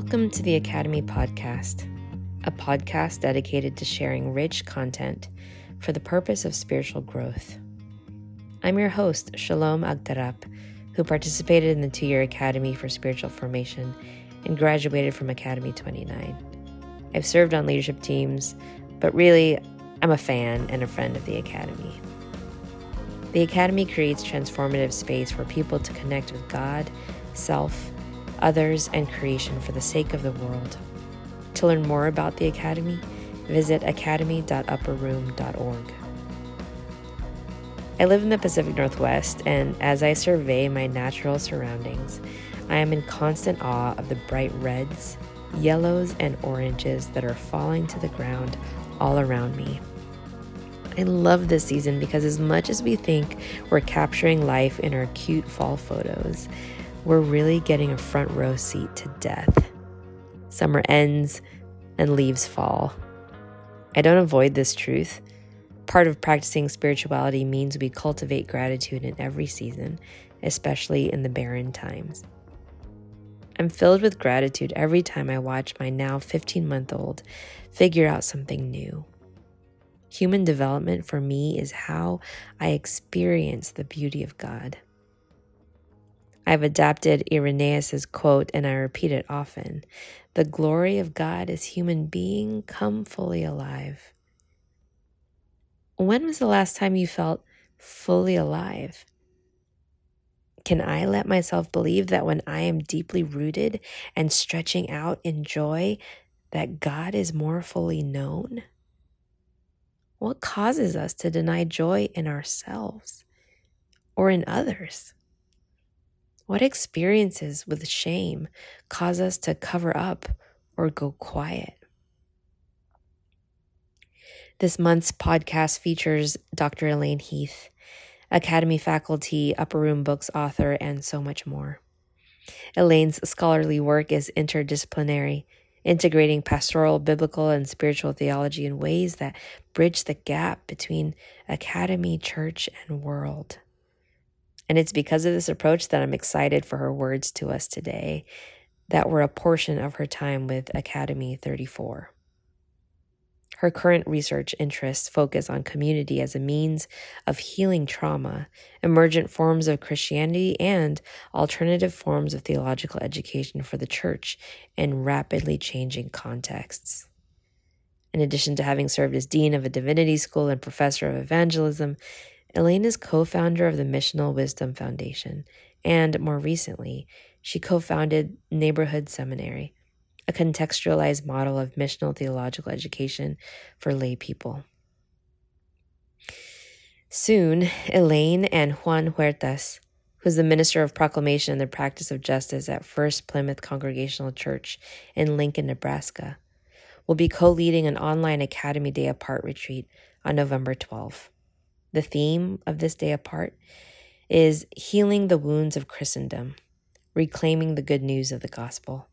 Welcome to the Academy Podcast, a podcast dedicated to sharing rich content for the purpose of spiritual growth. I'm your host, Shalom Agtarap, who participated in the two year Academy for Spiritual Formation and graduated from Academy 29. I've served on leadership teams, but really, I'm a fan and a friend of the Academy. The Academy creates transformative space for people to connect with God, self, others, and creation for the sake of the world. To learn more about the Academy, visit academy.upperroom.org. I live in the Pacific Northwest, and as I survey my natural surroundings, I am in constant awe of the bright reds, yellows, and oranges that are falling to the ground all around me. I love this season because, as much as we think we're capturing life in our cute fall photos, we're really getting a front row seat to death. Summer ends and leaves fall. I don't avoid this truth. Part of practicing spirituality means we cultivate gratitude in every season, especially in the barren times. I'm filled with gratitude every time I watch my now 15 month old figure out something new. Human development for me is how I experience the beauty of God. I've adapted Irenaeus's quote and I repeat it often. The glory of God is human being come fully alive. When was the last time you felt fully alive? Can I let myself believe that when I am deeply rooted and stretching out in joy, that God is more fully known? What causes us to deny joy in ourselves or in others? What experiences with shame cause us to cover up or go quiet? This month's podcast features Dr. Elaine Heath, Academy faculty, Upper Room Books author, and so much more. Elaine's scholarly work is interdisciplinary, integrating pastoral, biblical, and spiritual theology in ways that bridge the gap between academy, church, and world. And it's because of this approach that I'm excited for her words to us today that were a portion of her time with Academy 34. Her current research interests focus on community as a means of healing trauma, emergent forms of Christianity, and alternative forms of theological education for the church in rapidly changing contexts. In addition to having served as dean of a divinity school and professor of evangelism, Elaine is co founder of the Missional Wisdom Foundation, and more recently, she co founded Neighborhood Seminary, a contextualized model of missional theological education for lay people. Soon, Elaine and Juan Huertas, who's the minister of proclamation and the practice of justice at First Plymouth Congregational Church in Lincoln, Nebraska, will be co leading an online Academy Day Apart retreat on November 12. The theme of this day apart is healing the wounds of Christendom, reclaiming the good news of the gospel.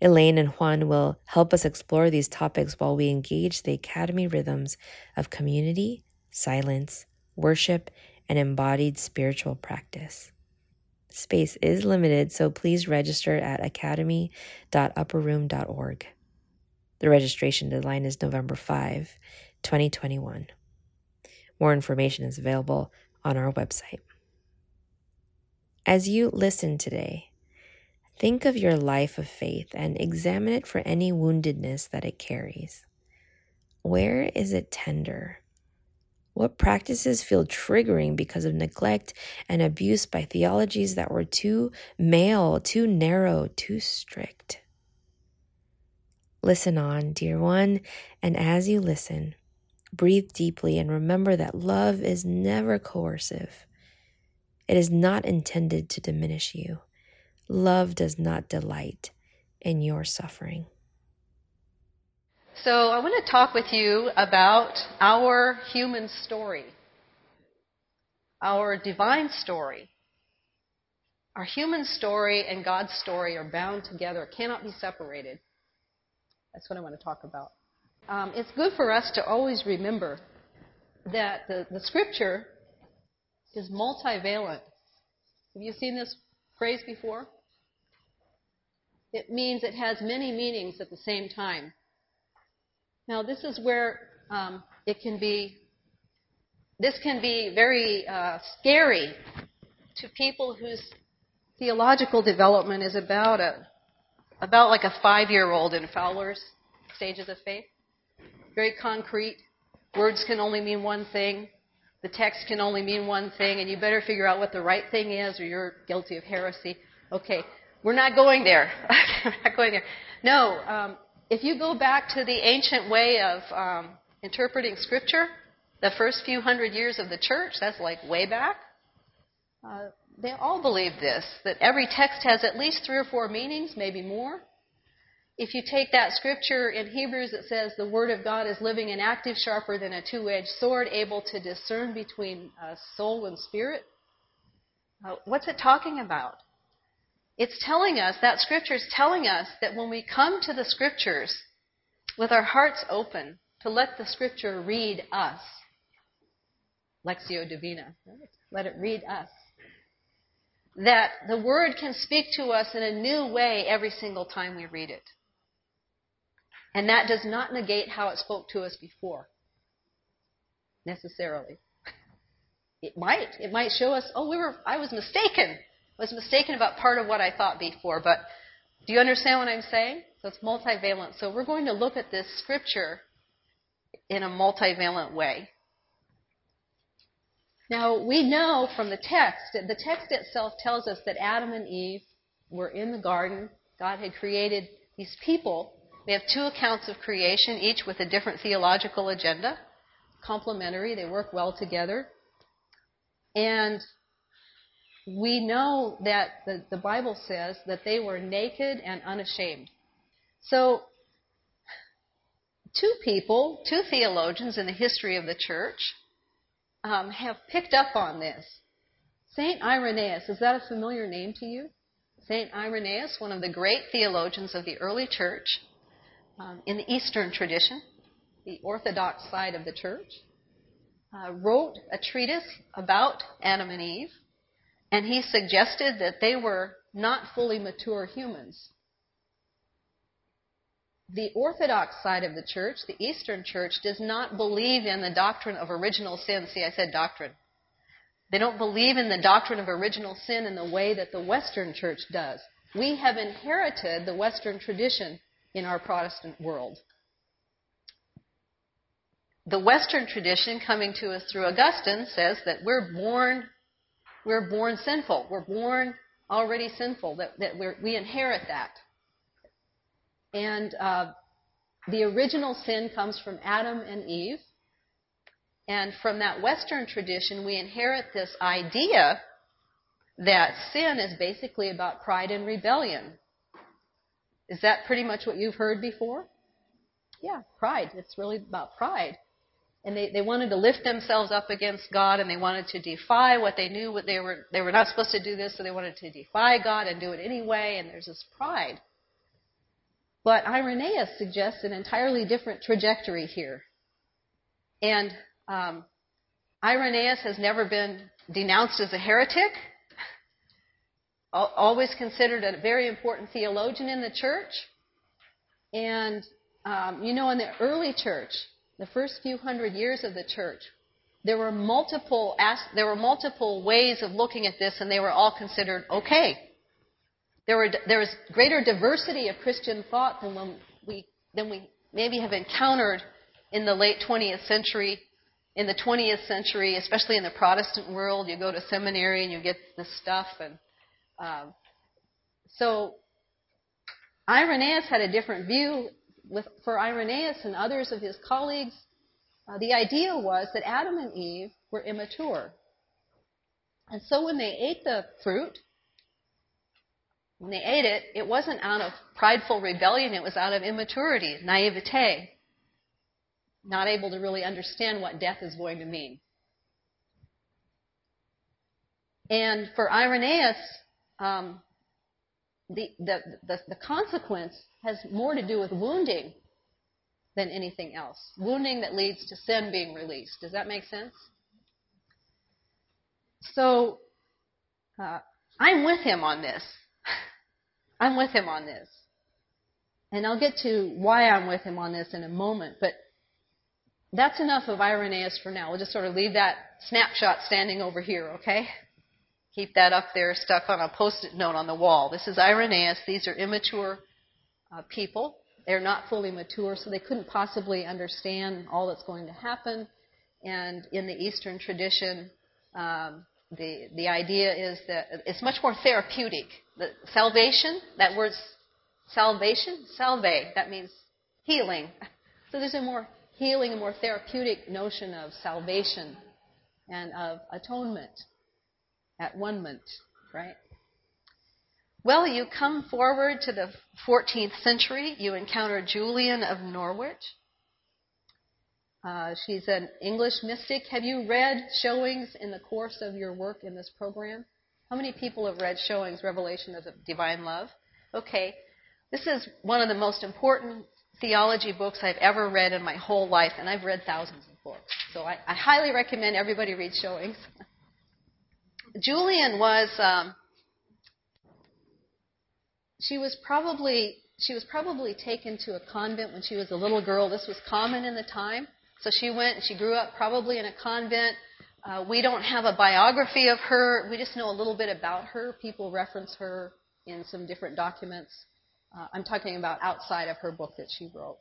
Elaine and Juan will help us explore these topics while we engage the Academy rhythms of community, silence, worship, and embodied spiritual practice. Space is limited, so please register at academy.upperroom.org. The registration deadline is November 5, 2021. More information is available on our website. As you listen today, think of your life of faith and examine it for any woundedness that it carries. Where is it tender? What practices feel triggering because of neglect and abuse by theologies that were too male, too narrow, too strict? Listen on, dear one, and as you listen, Breathe deeply and remember that love is never coercive. It is not intended to diminish you. Love does not delight in your suffering. So, I want to talk with you about our human story, our divine story. Our human story and God's story are bound together, cannot be separated. That's what I want to talk about um, it's good for us to always remember that the, the scripture is multivalent. Have you seen this phrase before? it means it has many meanings at the same time. Now, this is where um, it can be. This can be very uh, scary to people whose theological development is about a about like a five-year-old in Fowler's stages of faith. Very concrete. Words can only mean one thing. The text can only mean one thing, and you better figure out what the right thing is, or you're guilty of heresy. Okay, we're not going there. we're not going there. No, um, if you go back to the ancient way of um, interpreting Scripture, the first few hundred years of the church, that's like way back. Uh, they all believe this that every text has at least three or four meanings, maybe more. If you take that scripture in Hebrews that says the Word of God is living and active, sharper than a two edged sword, able to discern between uh, soul and spirit, uh, what's it talking about? It's telling us, that scripture is telling us that when we come to the scriptures with our hearts open to let the scripture read us, Lectio Divina, let it read us, that the word can speak to us in a new way every single time we read it. And that does not negate how it spoke to us before, necessarily. It might. It might show us, oh, we were, I was mistaken. I was mistaken about part of what I thought before. But do you understand what I'm saying? So it's multivalent. So we're going to look at this scripture in a multivalent way. Now, we know from the text, the text itself tells us that Adam and Eve were in the garden. God had created these people. We have two accounts of creation, each with a different theological agenda. Complementary, they work well together. And we know that the, the Bible says that they were naked and unashamed. So, two people, two theologians in the history of the church, um, have picked up on this. Saint Irenaeus, is that a familiar name to you? Saint Irenaeus, one of the great theologians of the early church um, in the Eastern tradition, the Orthodox side of the church, uh, wrote a treatise about Adam and Eve, and he suggested that they were not fully mature humans the Orthodox side of the church, the Eastern church, does not believe in the doctrine of original sin. See, I said doctrine. They don't believe in the doctrine of original sin in the way that the Western church does. We have inherited the Western tradition in our Protestant world. The Western tradition coming to us through Augustine says that we're born, we're born sinful. We're born already sinful, that, that we inherit that. And uh, the original sin comes from Adam and Eve. And from that Western tradition, we inherit this idea that sin is basically about pride and rebellion. Is that pretty much what you've heard before? Yeah, pride. It's really about pride. And they, they wanted to lift themselves up against God and they wanted to defy what they knew what they were they were not supposed to do this, so they wanted to defy God and do it anyway, and there's this pride. But Irenaeus suggests an entirely different trajectory here. And um, Irenaeus has never been denounced as a heretic, always considered a very important theologian in the church. And, um, you know, in the early church, the first few hundred years of the church, there were multiple there were multiple ways of looking at this, and they were all considered okay. There, were, there was greater diversity of Christian thought than when we, than we maybe have encountered in the late 20th century. In the 20th century, especially in the Protestant world, you go to seminary and you get this stuff. And um, so Irenaeus had a different view. With, for Irenaeus and others of his colleagues, uh, the idea was that Adam and Eve were immature. And so when they ate the fruit, when they ate it, it wasn't out of prideful rebellion, it was out of immaturity, naivete, not able to really understand what death is going to mean. And for Irenaeus, um, the, the, the, the consequence has more to do with wounding than anything else. Wounding that leads to sin being released. Does that make sense? So, uh, I'm with him on this. I'm with him on this. And I'll get to why I'm with him on this in a moment, but that's enough of Irenaeus for now. We'll just sort of leave that snapshot standing over here, okay? Keep that up there stuck on a post it note on the wall. This is Irenaeus. These are immature uh, people. They're not fully mature, so they couldn't possibly understand all that's going to happen. And in the Eastern tradition, um, the, the idea is that it's much more therapeutic. The salvation, that word salvation, salve, that means healing. So there's a more healing, a more therapeutic notion of salvation and of atonement, at one ment, right? Well, you come forward to the 14th century. You encounter Julian of Norwich. Uh, she's an English mystic. Have you read showings in the course of your work in this program? How many people have read showings, Revelation of Divine Love? Okay. This is one of the most important theology books I've ever read in my whole life, and I've read thousands of books. So I, I highly recommend everybody read showings. Julian was, um, she was probably she was probably taken to a convent when she was a little girl. This was common in the time. So she went, and she grew up probably in a convent. Uh, we don't have a biography of her. We just know a little bit about her. People reference her in some different documents. Uh, I'm talking about outside of her book that she wrote.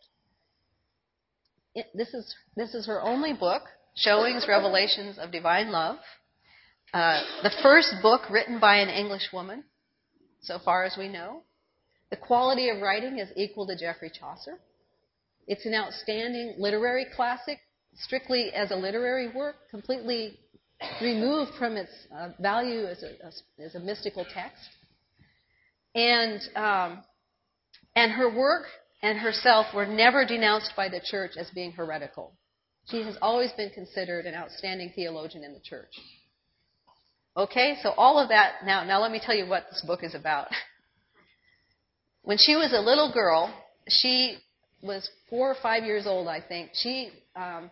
It, this is this is her only book, Showings, Revelations of Divine Love. Uh, the first book written by an English woman, so far as we know. The quality of writing is equal to Geoffrey Chaucer. It's an outstanding literary classic, strictly as a literary work, completely removed from its uh, value as a, as a, mystical text. And, um, and her work and herself were never denounced by the church as being heretical. She has always been considered an outstanding theologian in the church. Okay, so all of that, now, now let me tell you what this book is about. When she was a little girl, she was four or five years old, I think, she, um,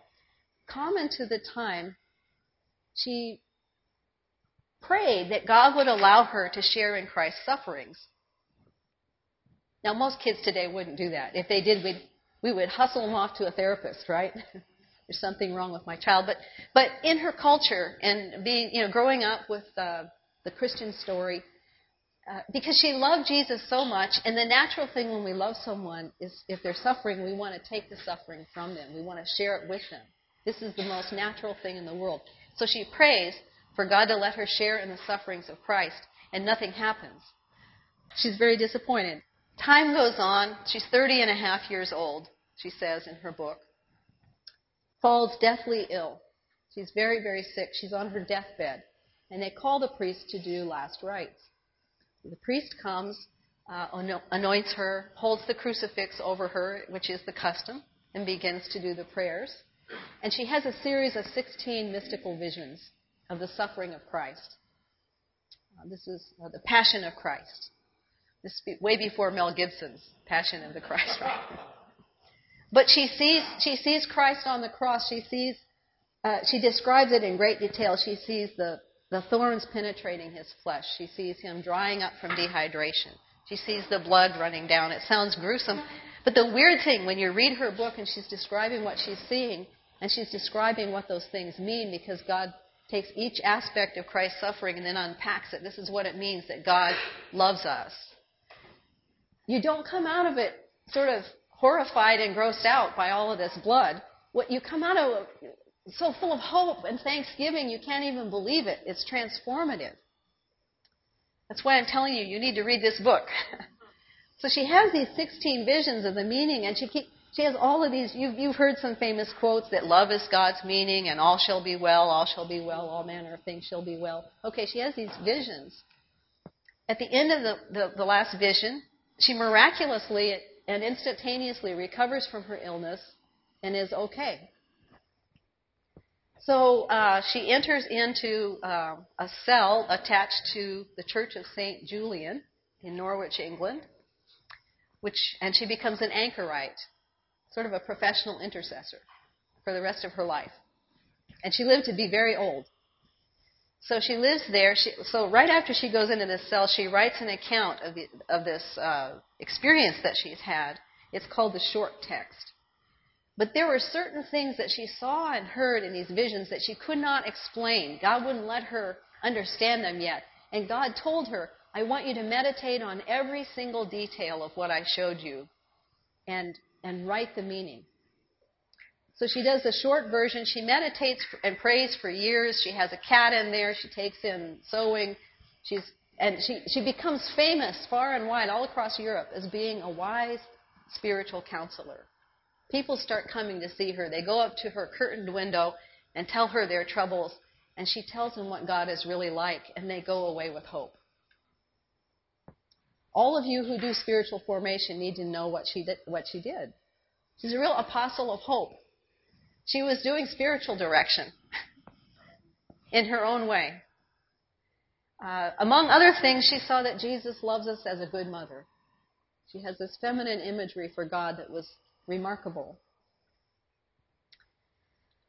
common to the time, she prayed that God would allow her to share in Christ's sufferings. Now, most kids today wouldn't do that. If they did, we'd, we would hustle them off to a therapist, right? There's something wrong with my child. But, but in her culture and being, you know, growing up with uh, the Christian story, uh, because she loved Jesus so much, and the natural thing when we love someone is if they're suffering, we want to take the suffering from them. We want to share it with them. This is the most natural thing in the world. So she prays for God to let her share in the sufferings of Christ, and nothing happens. She's very disappointed. Time goes on. She's 30 and a half years old, she says in her book. Falls deathly ill. She's very, very sick. She's on her deathbed. And they call the priest to do last rites. The priest comes, uh, anoints her, holds the crucifix over her, which is the custom, and begins to do the prayers. And she has a series of 16 mystical visions of the suffering of Christ. Uh, this is uh, the Passion of Christ. This be, way before Mel Gibson's Passion of the Christ, right? But she sees she sees Christ on the cross. She sees uh, she describes it in great detail. She sees the the thorns penetrating his flesh. She sees him drying up from dehydration. She sees the blood running down. It sounds gruesome. But the weird thing, when you read her book and she's describing what she's seeing, and she's describing what those things mean, because God takes each aspect of Christ's suffering and then unpacks it. This is what it means that God loves us. You don't come out of it sort of horrified and grossed out by all of this blood. What you come out of so full of hope and thanksgiving, you can't even believe it. It's transformative. That's why I'm telling you, you need to read this book. so she has these 16 visions of the meaning, and she keep, she has all of these. You've, you've heard some famous quotes that love is God's meaning, and all shall be well, all shall be well, all manner of things shall be well. Okay, she has these visions. At the end of the, the, the last vision, she miraculously and instantaneously recovers from her illness and is okay. So uh, she enters into uh, a cell attached to the Church of St. Julian in Norwich, England, which, and she becomes an anchorite, sort of a professional intercessor for the rest of her life. And she lived to be very old. So she lives there. She, so right after she goes into this cell, she writes an account of, the, of this uh, experience that she's had. It's called the short text. But there were certain things that she saw and heard in these visions that she could not explain. God wouldn't let her understand them yet. And God told her, I want you to meditate on every single detail of what I showed you and, and write the meaning. So she does the short version. She meditates and prays for years. She has a cat in there. She takes in sewing. She's, and she, she becomes famous far and wide all across Europe as being a wise spiritual counselor. People start coming to see her. They go up to her curtained window and tell her their troubles, and she tells them what God is really like, and they go away with hope. All of you who do spiritual formation need to know what she did. What she did. She's a real apostle of hope. She was doing spiritual direction in her own way. Uh, among other things, she saw that Jesus loves us as a good mother. She has this feminine imagery for God that was remarkable.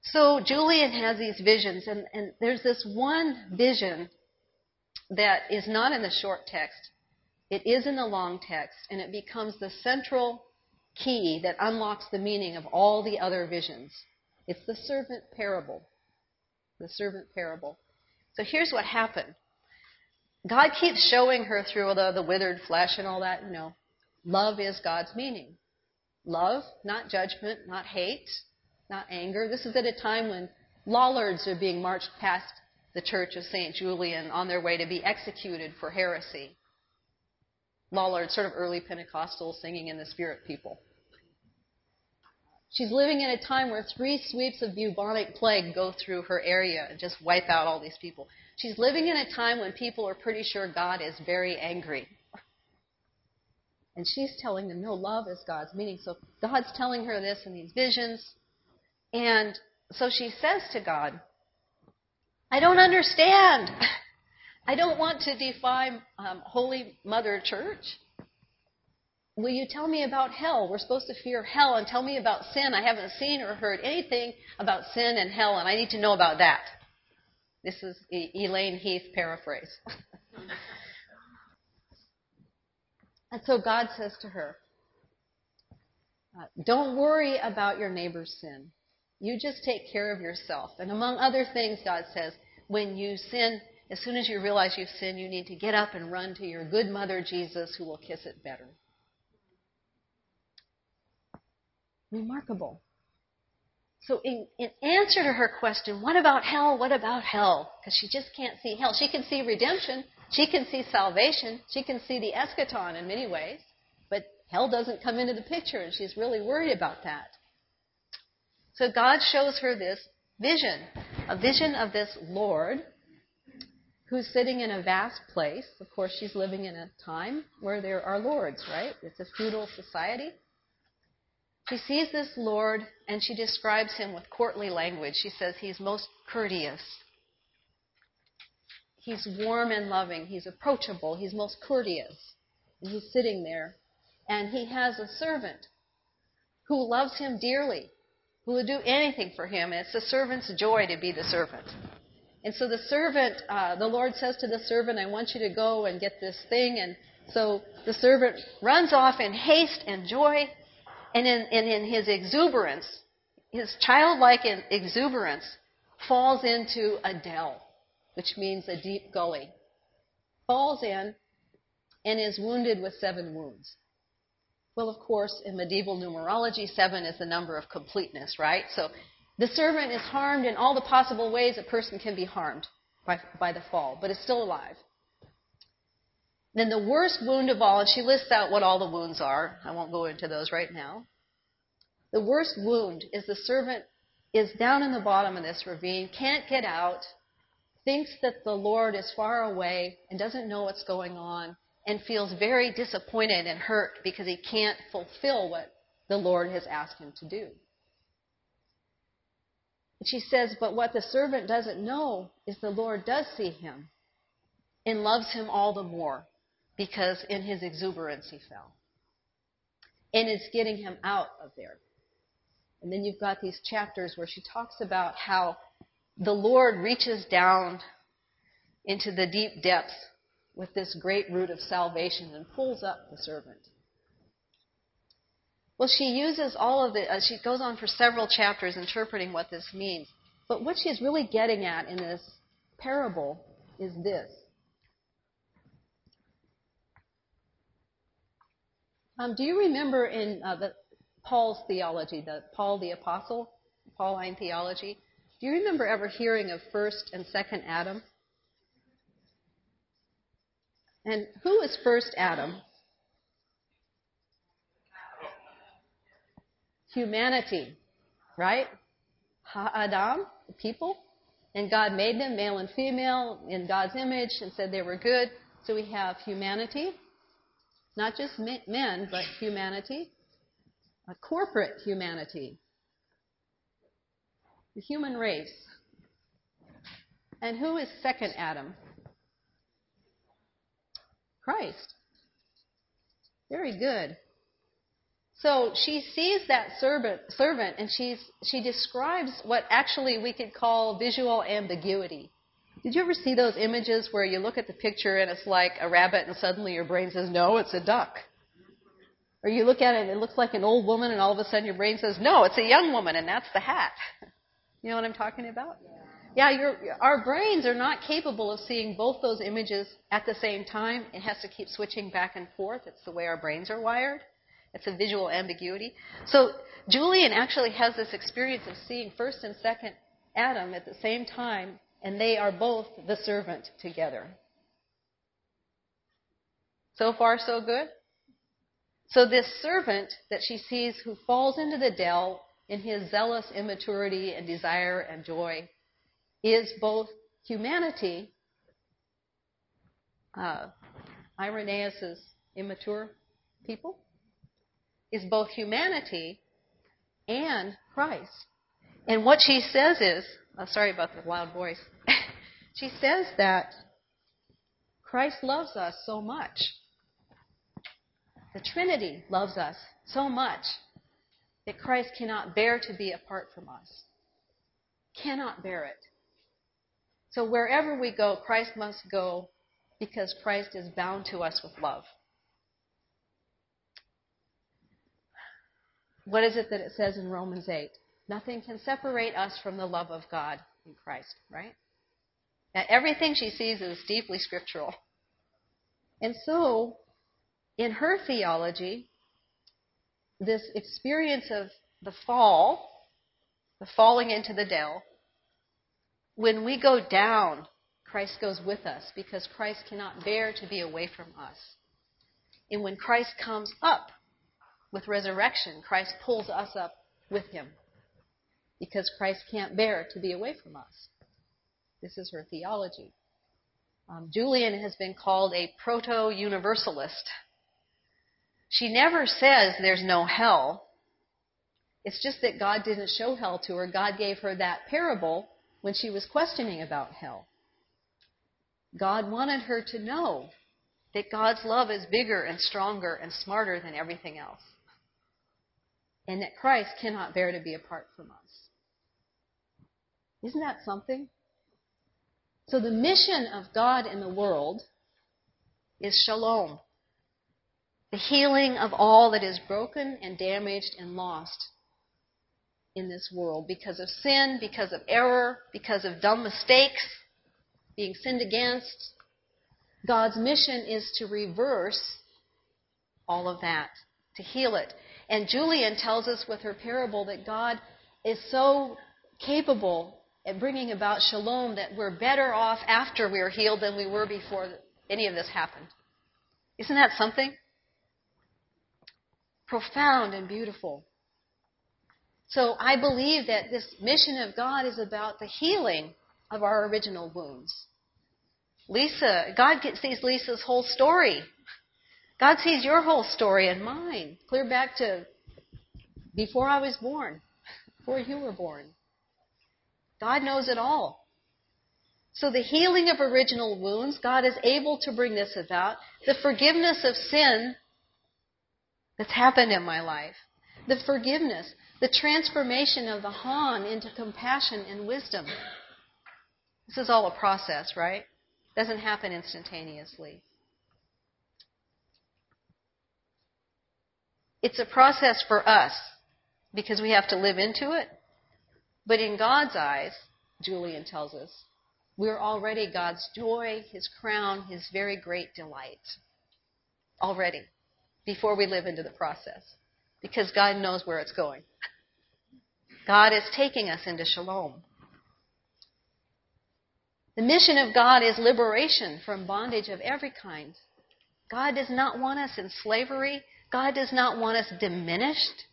So Julian has these visions, and, and there's this one vision that is not in the short text. It is in the long text, and it becomes the central key that unlocks the meaning of all the other visions. It's the servant parable. The servant parable. So here's what happened. God keeps showing her through the, the withered flesh and all that, you know. Love is God's meaning. Love, not judgment, not hate, not anger. This is at a time when lollards are being marched past the church of St. Julian on their way to be executed for heresy. Lollards, sort of early Pentecostal singing in the spirit people. She's living in a time where three sweeps of bubonic plague go through her area and just wipe out all these people. She's living in a time when people are pretty sure God is very angry. And she's telling them, no, love is God's meaning. So God's telling her this in these visions. And so she says to God, I don't understand. I don't want to defy um, Holy Mother Church. Will you tell me about hell? We're supposed to fear hell and tell me about sin. I haven't seen or heard anything about sin and hell, and I need to know about that. This is Elaine Heath paraphrase. and so God says to her, uh, Don't worry about your neighbor's sin. You just take care of yourself. And among other things, God says, when you sin, as soon as you realize you've sinned, you need to get up and run to your good mother, Jesus, who will kiss it better. Remarkable. So, in, in, answer to her question, what about hell? What about hell? Because she just can't see hell. She can see redemption, she can see salvation, she can see the eschaton in many ways, but hell doesn't come into the picture, and she's really worried about that. So, God shows her this vision a vision of this Lord who's sitting in a vast place. Of course, she's living in a time where there are lords, right? It's a feudal society. She sees this Lord and she describes him with courtly language. She says he's most courteous. He's warm and loving. He's approachable. He's most courteous. And he's sitting there. And he has a servant who loves him dearly, who will do anything for him. And it's the servant's joy to be the servant. And so the servant, uh, the Lord says to the servant, I want you to go and get this thing. And so the servant runs off in haste and joy and in, and in his exuberance, his childlike exuberance, falls into a dell, which means a deep gully. Falls in and is wounded with seven wounds. Well, of course, in medieval numerology, seven is the number of completeness, right? So the servant is harmed in all the possible ways a person can be harmed by, by the fall, but is still alive. Then the worst wound of all, and she lists out what all the wounds are. I won't go into those right now. The worst wound is the servant is down in the bottom of this ravine, can't get out, thinks that the Lord is far away and doesn't know what's going on, and feels very disappointed and hurt because he can't fulfill what the Lord has asked him to do. And she says, But what the servant doesn't know is the Lord does see him and loves him all the more because in his exuberance he fell. And it's getting him out of there. And then you've got these chapters where she talks about how the Lord reaches down into the deep depths with this great root of salvation and pulls up the servant. Well, she uses all of it. Uh, she goes on for several chapters interpreting what this means. But what she's really getting at in this parable is this. Um, do you remember in uh, the, Paul's theology, the Paul the Apostle, Pauline theology? Do you remember ever hearing of first and second Adam? And who is first Adam? Humanity, right? Ha-Adam, people. And God made them male and female in God's image and said they were good. So we have humanity, not just men, but humanity, a corporate humanity, the human race. And who is second Adam? Christ. Very good. So she sees that servant, servant and she's, she describes what actually we could call visual ambiguity. Did you ever see those images where you look at the picture and it's like a rabbit and suddenly your brain says, no, it's a duck? Or you look at it and it looks like an old woman and all of a sudden your brain says, no, it's a young woman and that's the hat. You know what I'm talking about? Yeah, our brains are not capable of seeing both those images at the same time. It has to keep switching back and forth. It's the way our brains are wired. It's a visual ambiguity. So Julian actually has this experience of seeing first and second Adam at the same time, and they are both the servant together. So far, so good? So, this servant that she sees who falls into the dell in his zealous immaturity and desire and joy is both humanity, uh, Irenaeus' immature people, is both humanity and Christ. And what she says is, oh, sorry about the loud voice. she says that Christ loves us so much. The Trinity loves us so much that Christ cannot bear to be apart from us. Cannot bear it. So wherever we go, Christ must go because Christ is bound to us with love. What is it that it says in Romans 8? Nothing can separate us from the love of God in Christ, right? Now, everything she sees is deeply scriptural. And so, in her theology, this experience of the fall, the falling into the dell, when we go down, Christ goes with us because Christ cannot bear to be away from us. And when Christ comes up, with resurrection, Christ pulls us up with him because Christ can't bear to be away from us. This is her theology. Um, Julian has been called a proto universalist. She never says there's no hell. It's just that God didn't show hell to her. God gave her that parable when she was questioning about hell. God wanted her to know that God's love is bigger and stronger and smarter than everything else and that Christ cannot bear to be apart from us. Isn't that something? So the mission of God in the world is shalom, the healing of all that is broken and damaged and lost in this world because of sin, because of error, because of dumb mistakes, being sinned against. God's mission is to reverse all of that, to heal it. And Julian tells us with her parable that God is so capable at bringing about shalom that we're better off after we're healed than we were before any of this happened. Isn't that something? Profound and beautiful. So I believe that this mission of God is about the healing of our original wounds. Lisa, God sees Lisa's whole story. God sees your whole story and mine, clear back to before I was born, before you were born. God knows it all. So the healing of original wounds, God is able to bring this about. The forgiveness of sin that's happened in my life. The forgiveness, the transformation of the Han into compassion and wisdom. This is all a process, right? Doesn't happen instantaneously. It's a process for us because we have to live into it. But in God's eyes, Julian tells us, we're already God's joy, His crown, His very great delight. Already. Before we live into the process. Because God knows where it's going. God is taking us into shalom. The mission of God is liberation from bondage of every kind. God does not want us in slavery. God does not want us diminished.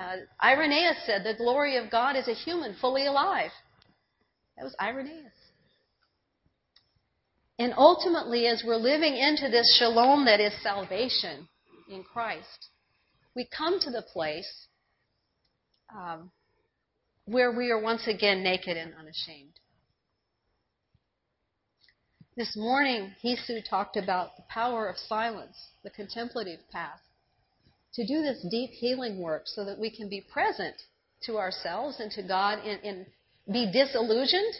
Uh, Irenaeus said, The glory of God is a human fully alive. That was Irenaeus. And ultimately, as we're living into this shalom that is salvation in Christ, we come to the place um, where we are once again naked and unashamed. This morning, Hisu talked about the power of silence, the contemplative path, to do this deep healing work so that we can be present to ourselves and to God and, and be disillusioned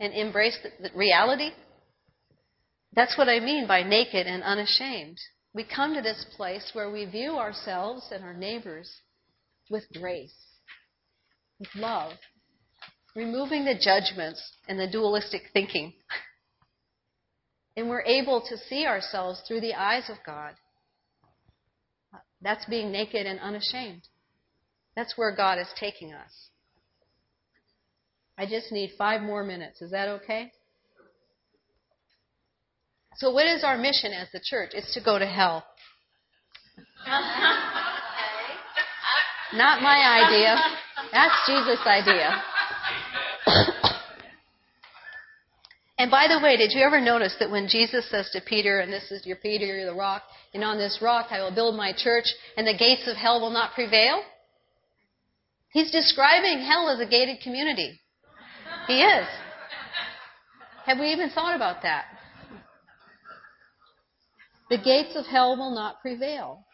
and embrace the, the reality. That's what I mean by naked and unashamed. We come to this place where we view ourselves and our neighbors with grace, with love, removing the judgments and the dualistic thinking. and we're able to see ourselves through the eyes of God. That's being naked and unashamed. That's where God is taking us. I just need five more minutes. Is that okay? So, what is our mission as the church? It's to go to hell. Not my idea. That's Jesus' idea. And by the way, did you ever notice that when Jesus says to Peter, and this is your Peter, you're the rock, and on this rock I will build my church, and the gates of hell will not prevail? He's describing hell as a gated community. He is. Have we even thought about that? The gates of hell will not prevail.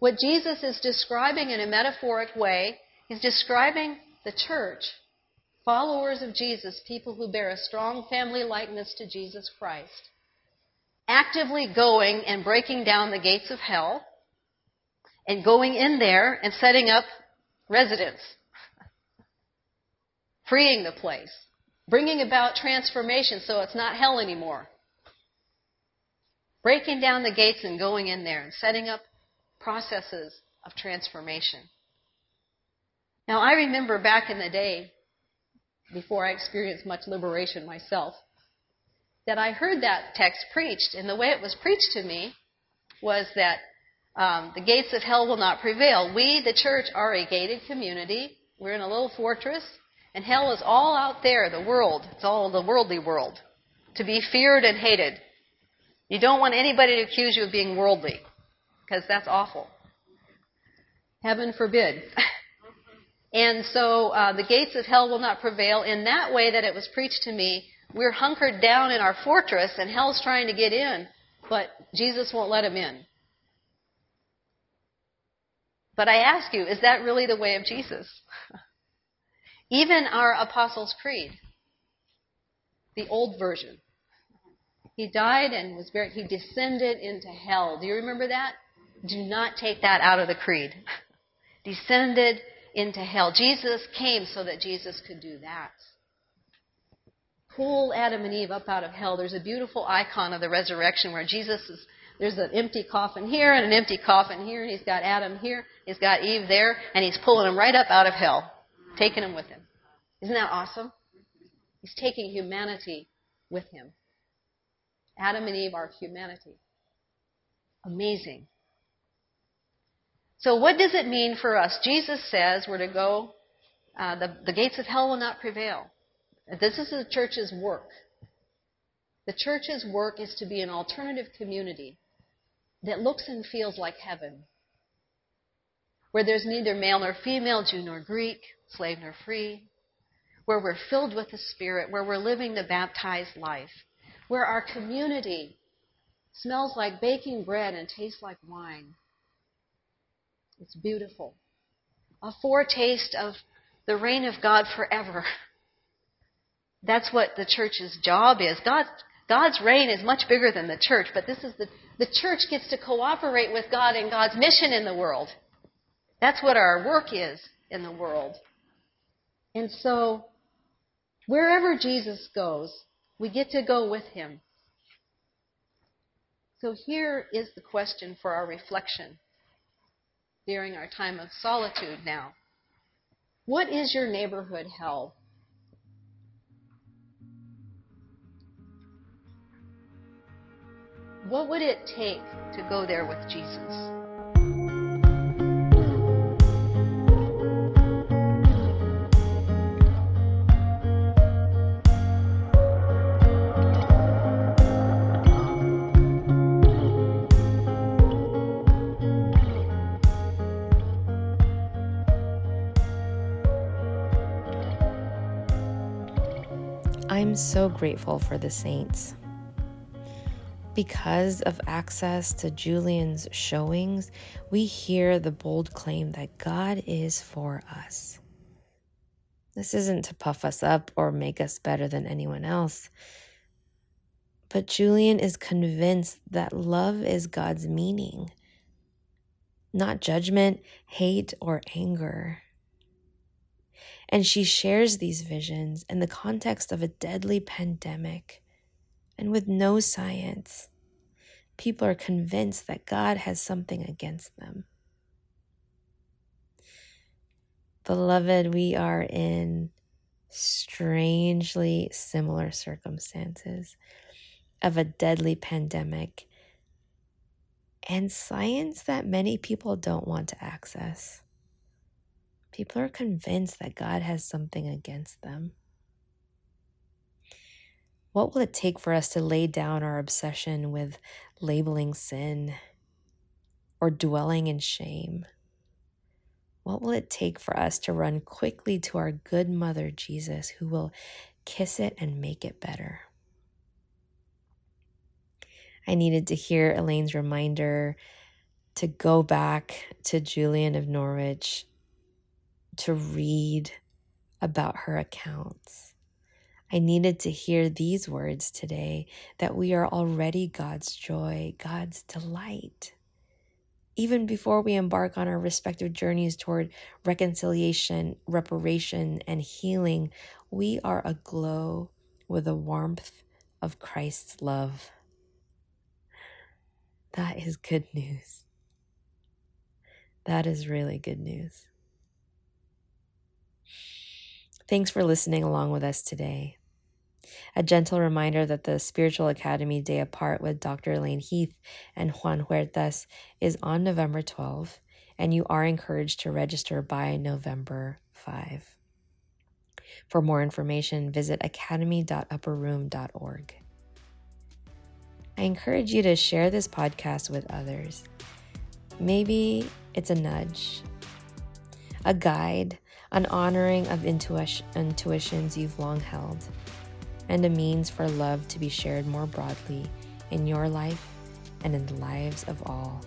What Jesus is describing in a metaphoric way, he's describing the church followers of Jesus, people who bear a strong family likeness to Jesus Christ, actively going and breaking down the gates of hell and going in there and setting up residence, freeing the place, bringing about transformation so it's not hell anymore. Breaking down the gates and going in there and setting up processes of transformation. Now, I remember back in the day before I experienced much liberation myself, that I heard that text preached, and the way it was preached to me was that um, the gates of hell will not prevail. We, the church, are a gated community. We're in a little fortress, and hell is all out there, the world. It's all the worldly world, to be feared and hated. You don't want anybody to accuse you of being worldly, because that's awful. Heaven forbid. And so uh, the gates of hell will not prevail in that way that it was preached to me. We're hunkered down in our fortress and hell's trying to get in, but Jesus won't let him in. But I ask you, is that really the way of Jesus? Even our Apostles' Creed, the old version, he died and was buried. He descended into hell. Do you remember that? Do not take that out of the creed. descended into hell. Jesus came so that Jesus could do that. Pull Adam and Eve up out of hell. There's a beautiful icon of the resurrection where Jesus is, there's an empty coffin here and an empty coffin here, and he's got Adam here, he's got Eve there, and he's pulling them right up out of hell, taking them with him. Isn't that awesome? He's taking humanity with him. Adam and Eve are humanity. Amazing. So, what does it mean for us? Jesus says we're to go, uh, the, the gates of hell will not prevail. This is the church's work. The church's work is to be an alternative community that looks and feels like heaven, where there's neither male nor female, Jew nor Greek, slave nor free, where we're filled with the Spirit, where we're living the baptized life, where our community smells like baking bread and tastes like wine it's beautiful. A foretaste of the reign of God forever. That's what the church's job is. God, God's reign is much bigger than the church, but this is the, the church gets to cooperate with God in God's mission in the world. That's what our work is in the world. And so, wherever Jesus goes, we get to go with him. So, here is the question for our reflection during our time of solitude now. What is your neighborhood hell? What would it take to go there with Jesus? So grateful for the saints. Because of access to Julian's showings, we hear the bold claim that God is for us. This isn't to puff us up or make us better than anyone else. But Julian is convinced that love is God's meaning, not judgment, hate, or anger. And she shares these visions in the context of a deadly pandemic and with no science. People are convinced that God has something against them. Beloved, we are in strangely similar circumstances of a deadly pandemic and science that many people don't want to access. People are convinced that God has something against them. What will it take for us to lay down our obsession with labeling sin or dwelling in shame? What will it take for us to run quickly to our good mother, Jesus, who will kiss it and make it better? I needed to hear Elaine's reminder to go back to Julian of Norwich to read about her accounts. I needed to hear these words today that we are already God's joy, God's delight. Even before we embark on our respective journeys toward reconciliation, reparation, and healing, we are aglow with the warmth of Christ's love. That is good news. That is really good news. Thanks for listening along with us today. A gentle reminder that the Spiritual Academy Day Apart with Dr. Elaine Heath and Juan Huertas is on November 12, and you are encouraged to register by November 5. For more information, visit academy.upperroom.org. I encourage you to share this podcast with others. Maybe it's a nudge, a guide, an honoring of intuitions you've long held, and a means for love to be shared more broadly in your life and in the lives of all.